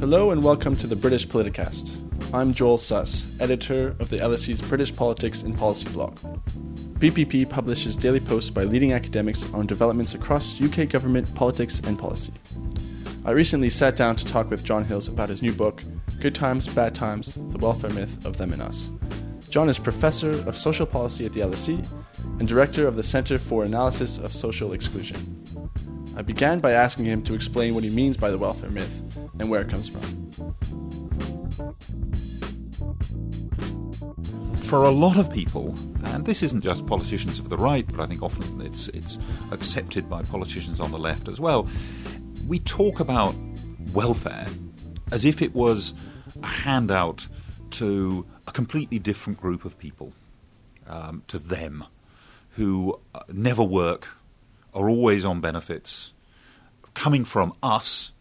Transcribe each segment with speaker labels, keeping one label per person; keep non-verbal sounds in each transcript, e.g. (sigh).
Speaker 1: Hello and welcome to the British Politicast. I'm Joel Suss, editor of the LSE's British Politics and Policy blog. BPP publishes daily posts by leading academics on developments across UK government, politics, and policy. I recently sat down to talk with John Hills about his new book, Good Times, Bad Times The Welfare Myth of Them and Us. John is professor of social policy at the LSE and director of the Center for Analysis of Social Exclusion. I began by asking him to explain what he means by the welfare myth and where it comes from.
Speaker 2: For a lot of people, and this isn't just politicians of the right, but I think often it's it's accepted by politicians on the left as well. We talk about welfare as if it was a handout to a completely different group of people, um, to them, who uh, never work, are always on benefits, coming from us,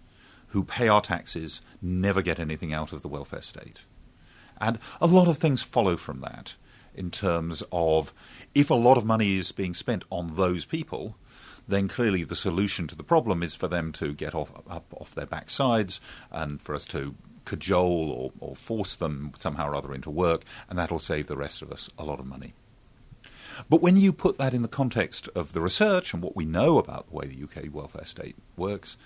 Speaker 2: who pay our taxes, never get anything out of the welfare state. And a lot of things follow from that in terms of if a lot of money is being spent on those people, then clearly the solution to the problem is for them to get off up off their backsides and for us to cajole or, or force them somehow or other into work, and that'll save the rest of us a lot of money. But when you put that in the context of the research and what we know about the way the UK welfare state works,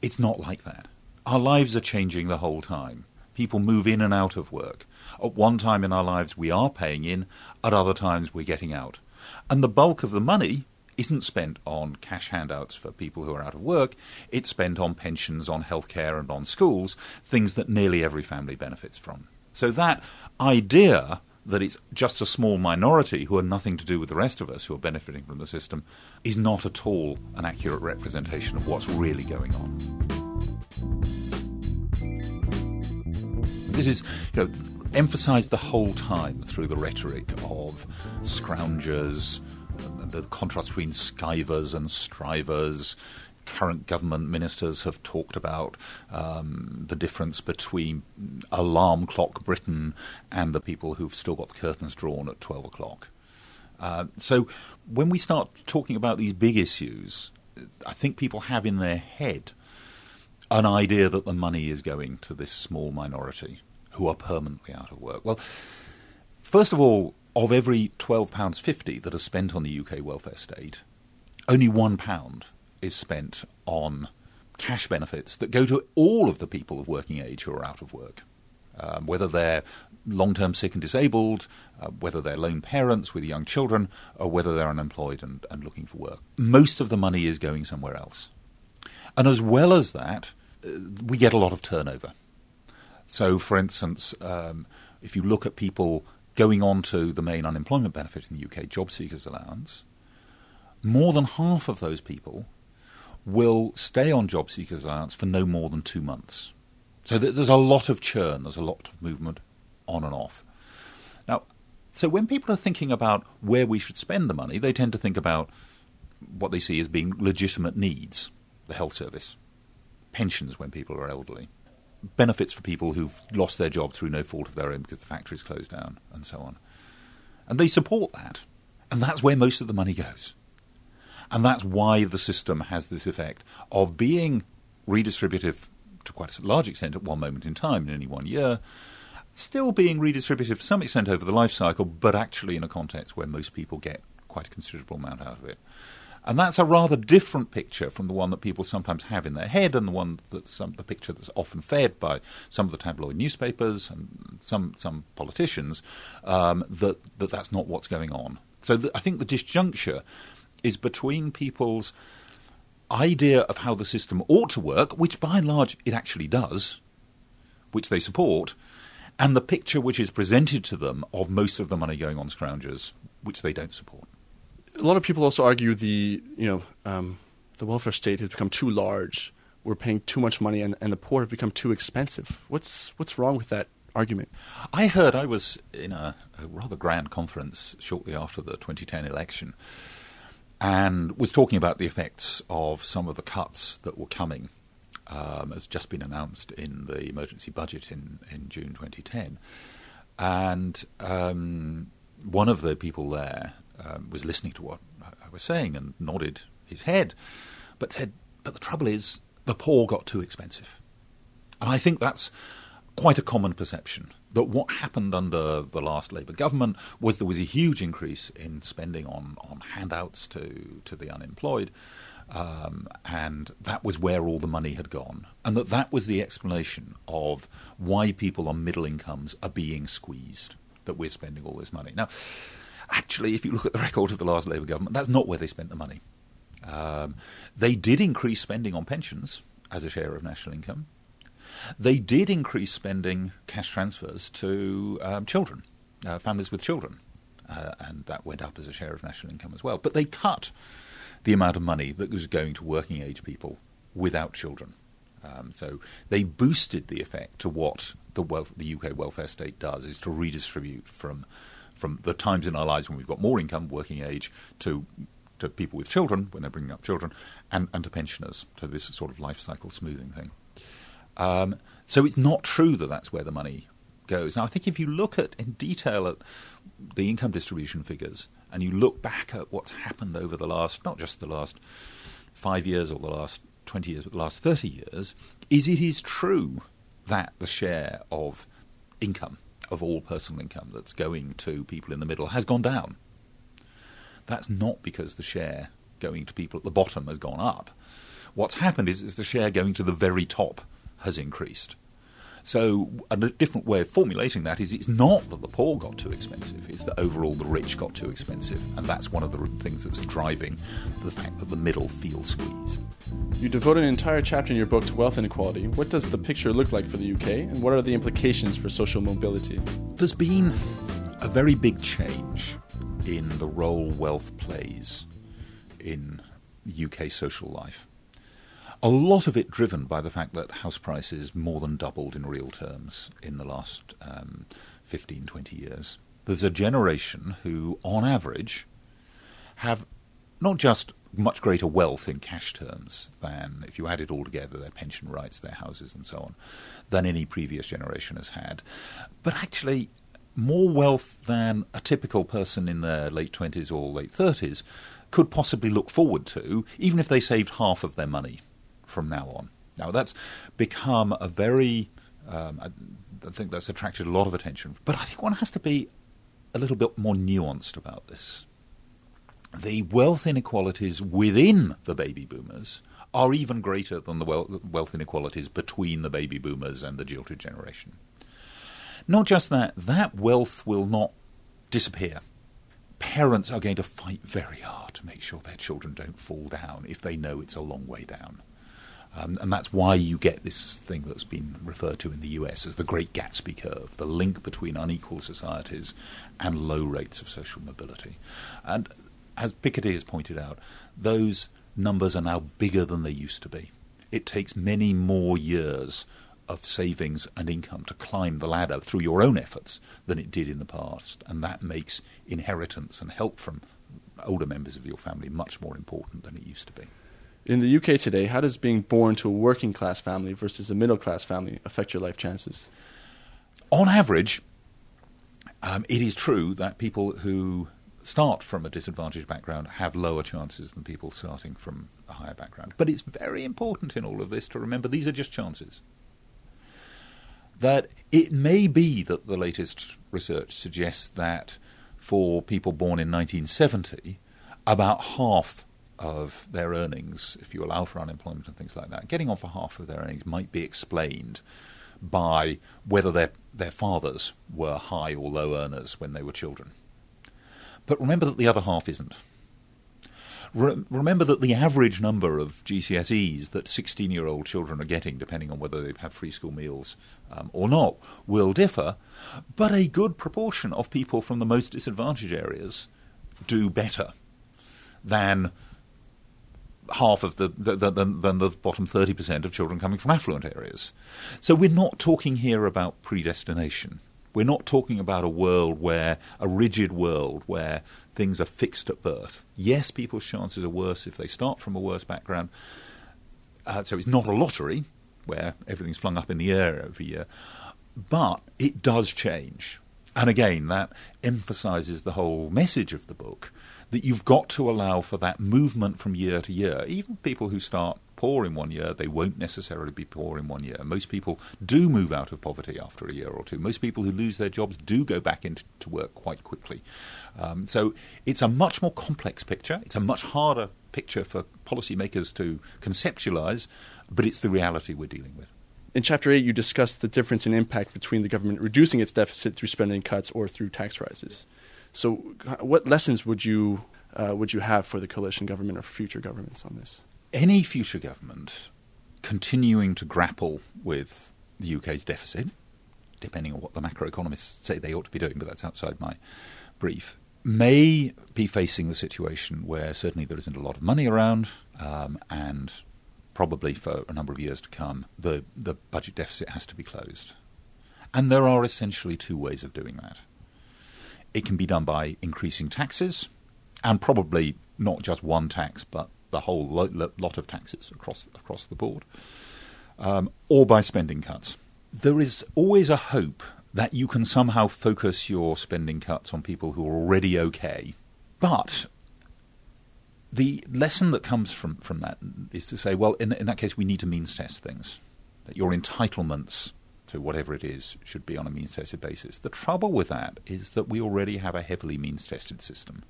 Speaker 2: it's not like that. Our lives are changing the whole time. People move in and out of work. At one time in our lives, we are paying in, at other times, we're getting out. And the bulk of the money isn't spent on cash handouts for people who are out of work, it's spent on pensions, on healthcare, and on schools, things that nearly every family benefits from. So that idea that it's just a small minority who are nothing to do with the rest of us who are benefiting from the system is not at all an accurate representation of what's really going on. This is, you know, emphasized the whole time through the rhetoric of scroungers, the contrast between skivers and strivers. Current government ministers have talked about um, the difference between alarm clock Britain and the people who've still got the curtains drawn at 12 o'clock. Uh, so when we start talking about these big issues, I think people have in their head an idea that the money is going to this small minority who are permanently out of work. Well, first of all, of every £12.50 that are spent on the UK welfare state, only £1 is spent on cash benefits that go to all of the people of working age who are out of work. Um, whether they're long term sick and disabled, uh, whether they're lone parents with young children, or whether they're unemployed and, and looking for work. Most of the money is going somewhere else. And as well as that, uh, we get a lot of turnover. So, for instance, um, if you look at people going on to the main unemployment benefit in the UK, job seekers allowance, more than half of those people will stay on job seekers allowance for no more than two months. So there's a lot of churn, there's a lot of movement on and off. Now, so when people are thinking about where we should spend the money, they tend to think about what they see as being legitimate needs the health service, pensions when people are elderly, benefits for people who've lost their job through no fault of their own because the factory's closed down, and so on. And they support that. And that's where most of the money goes. And that's why the system has this effect of being redistributive to quite a large extent at one moment in time in any one year, still being redistributive to some extent over the life cycle, but actually in a context where most people get quite a considerable amount out of it. And that's a rather different picture from the one that people sometimes have in their head, and the one that's some, the picture that's often fed by some of the tabloid newspapers and some some politicians. Um, that that that's not what's going on. So I think the disjuncture is between people's idea of how the system ought to work, which by and large it actually does, which they support, and the picture which is presented to them of most of the money going on scroungers, which they don't support
Speaker 1: a lot of people also argue the you know um, the welfare state has become too large. We're paying too much money, and, and the poor have become too expensive. What's what's wrong with that argument?
Speaker 2: I heard I was in a, a rather grand conference shortly after the 2010 election, and was talking about the effects of some of the cuts that were coming. Um, has just been announced in the emergency budget in, in June 2010. And um, one of the people there um, was listening to what I was saying and nodded his head, but said, "But the trouble is, the poor got too expensive. And I think that's quite a common perception that what happened under the last Labour government was there was a huge increase in spending on, on handouts to, to the unemployed, um, and that was where all the money had gone, and that that was the explanation of why people on middle incomes are being squeezed, that we're spending all this money. Now, actually, if you look at the record of the last Labour government, that's not where they spent the money. Um, they did increase spending on pensions as a share of national income. They did increase spending cash transfers to um, children, uh, families with children, uh, and that went up as a share of national income as well. But they cut the amount of money that was going to working age people without children. Um, so they boosted the effect to what the, wealth, the UK welfare state does is to redistribute from from the times in our lives when we've got more income, working age, to to people with children when they're bringing up children, and, and to pensioners. So this sort of life cycle smoothing thing. Um, so it's not true that that's where the money goes. Now, I think if you look at in detail at the income distribution figures and you look back at what's happened over the last, not just the last five years or the last 20 years, but the last 30 years, is it is true that the share of income, of all personal income that's going to people in the middle, has gone down. That's not because the share going to people at the bottom has gone up. What's happened is, is the share going to the very top has increased. So, a different way of formulating that is it's not that the poor got too expensive, it's that overall the rich got too expensive. And that's one of the things that's driving the fact that the middle feels squeezed.
Speaker 1: You devote an entire chapter in your book to wealth inequality. What does the picture look like for the UK, and what are the implications for social mobility?
Speaker 2: There's been a very big change in the role wealth plays in UK social life. A lot of it driven by the fact that house prices more than doubled in real terms in the last um, 15, 20 years. There's a generation who, on average, have not just much greater wealth in cash terms than, if you add it all together, their pension rights, their houses, and so on, than any previous generation has had, but actually more wealth than a typical person in their late 20s or late 30s could possibly look forward to, even if they saved half of their money from now on. Now, that's become a very, um, I, I think that's attracted a lot of attention, but I think one has to be a little bit more nuanced about this. The wealth inequalities within the baby boomers are even greater than the wealth inequalities between the baby boomers and the jilted generation. Not just that, that wealth will not disappear. Parents are going to fight very hard to make sure their children don't fall down if they know it's a long way down. Um, and that's why you get this thing that's been referred to in the US as the Great Gatsby curve, the link between unequal societies and low rates of social mobility. And as Piketty has pointed out, those numbers are now bigger than they used to be. It takes many more years of savings and income to climb the ladder through your own efforts than it did in the past. And that makes inheritance and help from older members of your family much more important than it used to be.
Speaker 1: In the UK today, how does being born to a working class family versus a middle class family affect your life chances?
Speaker 2: On average, um, it is true that people who start from a disadvantaged background have lower chances than people starting from a higher background. But it's very important in all of this to remember these are just chances. That it may be that the latest research suggests that for people born in 1970, about half of their earnings, if you allow for unemployment and things like that, getting on for half of their earnings might be explained by whether their their fathers were high or low earners when they were children. But remember that the other half isn't. Re- remember that the average number of GCSEs that 16 year old children are getting, depending on whether they have free school meals um, or not, will differ, but a good proportion of people from the most disadvantaged areas do better than half of the than, than the bottom 30% of children coming from affluent areas. So we're not talking here about predestination. We're not talking about a world where, a rigid world where things are fixed at birth. Yes, people's chances are worse if they start from a worse background. Uh, so it's not a lottery where everything's flung up in the air every year. But it does change. And again, that emphasizes the whole message of the book that you've got to allow for that movement from year to year. Even people who start poor in one year, they won't necessarily be poor in one year. Most people do move out of poverty after a year or two. Most people who lose their jobs do go back into work quite quickly. Um, so it's a much more complex picture. It's a much harder picture for policymakers to conceptualize, but it's the reality we're dealing with.
Speaker 1: In Chapter 8, you discuss the difference in impact between the government reducing its deficit through spending cuts or through tax rises. So, what lessons would you, uh, would you have for the coalition government or future governments on this?
Speaker 2: any future government continuing to grapple with the UK's deficit, depending on what the macroeconomists say they ought to be doing, but that's outside my brief, may be facing the situation where certainly there isn't a lot of money around, um, and probably for a number of years to come, the, the budget deficit has to be closed. And there are essentially two ways of doing that. It can be done by increasing taxes, and probably not just one tax, but the whole lot of taxes across across the board, um, or by spending cuts. There is always a hope that you can somehow focus your spending cuts on people who are already okay, but the lesson that comes from, from that is to say, well, in, in that case, we need to means test things. That your entitlements whatever it is should be on a means tested basis. The trouble with that is that we already have a heavily means tested system.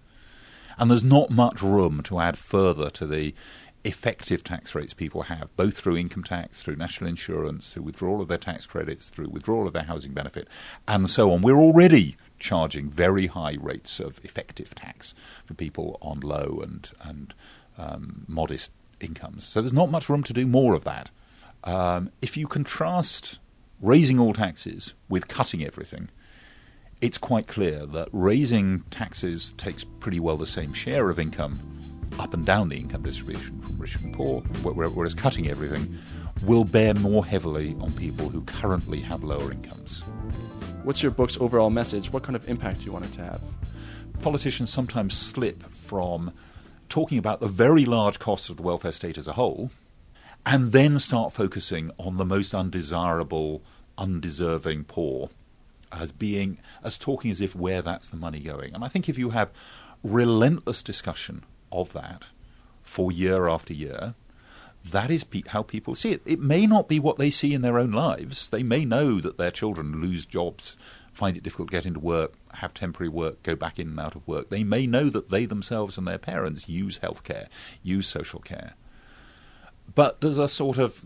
Speaker 2: And there's not much room to add further to the effective tax rates people have, both through income tax, through national insurance, through withdrawal of their tax credits, through withdrawal of their housing benefit, and so on. We're already charging very high rates of effective tax for people on low and, and um, modest incomes. So there's not much room to do more of that. Um, if you contrast raising all taxes with cutting everything, it's quite clear that raising taxes takes pretty well the same share of income up and down the income distribution from rich and poor, whereas cutting everything will bear more heavily on people who currently have lower incomes.
Speaker 1: What's your book's overall message? What kind of impact do you want it to have?
Speaker 2: Politicians sometimes slip from talking about the very large costs of the welfare state as a whole and then start focusing on the most undesirable, undeserving poor as being as talking as if where that's the money going. And I think if you have relentless discussion of that for year after year, that is pe- how people see it. It may not be what they see in their own lives. They may know that their children lose jobs, find it difficult to get into work, have temporary work, go back in and out of work. They may know that they themselves and their parents use healthcare, use social care. But there's a sort of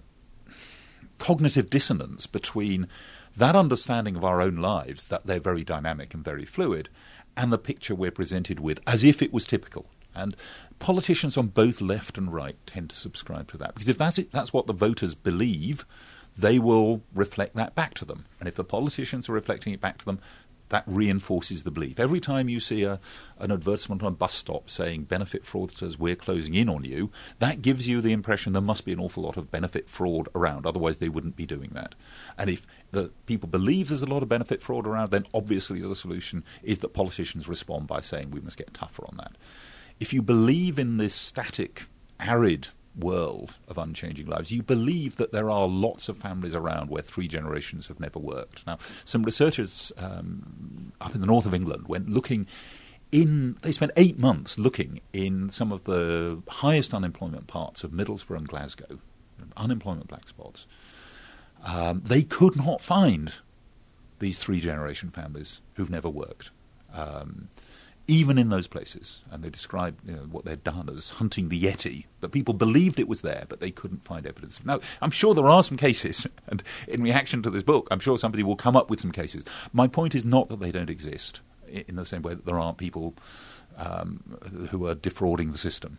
Speaker 2: cognitive dissonance between that understanding of our own lives, that they're very dynamic and very fluid, and the picture we're presented with as if it was typical. And politicians on both left and right tend to subscribe to that because if that's it, that's what the voters believe, they will reflect that back to them. And if the politicians are reflecting it back to them, that reinforces the belief. Every time you see a, an advertisement on a bus stop saying benefit fraudsters, we're closing in on you, that gives you the impression there must be an awful lot of benefit fraud around, otherwise they wouldn't be doing that. And if the people believe there's a lot of benefit fraud around, then obviously the solution is that politicians respond by saying we must get tougher on that. If you believe in this static, arid world of unchanging lives. You believe that there are lots of families around where three generations have never worked. Now, some researchers um, up in the north of England went looking in. They spent eight months looking in some of the highest unemployment parts of Middlesbrough and Glasgow, unemployment black spots. Um, they could not find these three generation families who've never worked. Um, even in those places. And they described you know, what they'd done as hunting the Yeti, that people believed it was there, but they couldn't find evidence. Now, I'm sure there are some cases, (laughs) and in reaction to this book, I'm sure somebody will come up with some cases. My point is not that they don't exist, in the same way that there aren't people um, who are defrauding the system.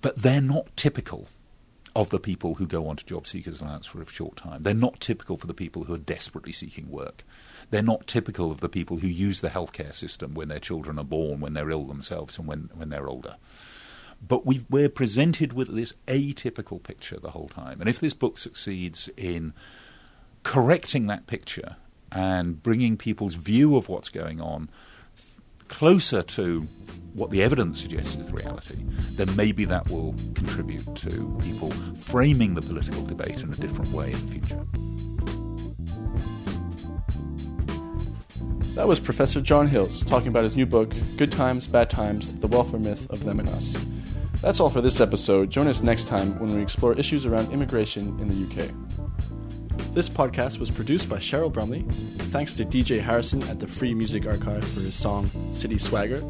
Speaker 2: But they're not typical of the people who go on to job seekers allowance for a short time. They're not typical for the people who are desperately seeking work. They're not typical of the people who use the healthcare system when their children are born, when they're ill themselves, and when, when they're older. But we are presented with this atypical picture the whole time. And if this book succeeds in correcting that picture and bringing people's view of what's going on closer to what the evidence suggests is reality, then maybe that will contribute to people framing the political debate in a different way in the future.
Speaker 1: That was Professor John Hills talking about his new book, Good Times, Bad Times The Welfare Myth of Them and Us. That's all for this episode. Join us next time when we explore issues around immigration in the UK. This podcast was produced by Cheryl Brumley. Thanks to DJ Harrison at the Free Music Archive for his song City Swagger.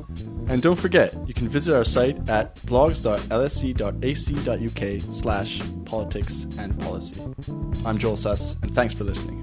Speaker 1: And don't forget, you can visit our site at blogs.lse.ac.uk slash politics and policy. I'm Joel Suss, and thanks for listening.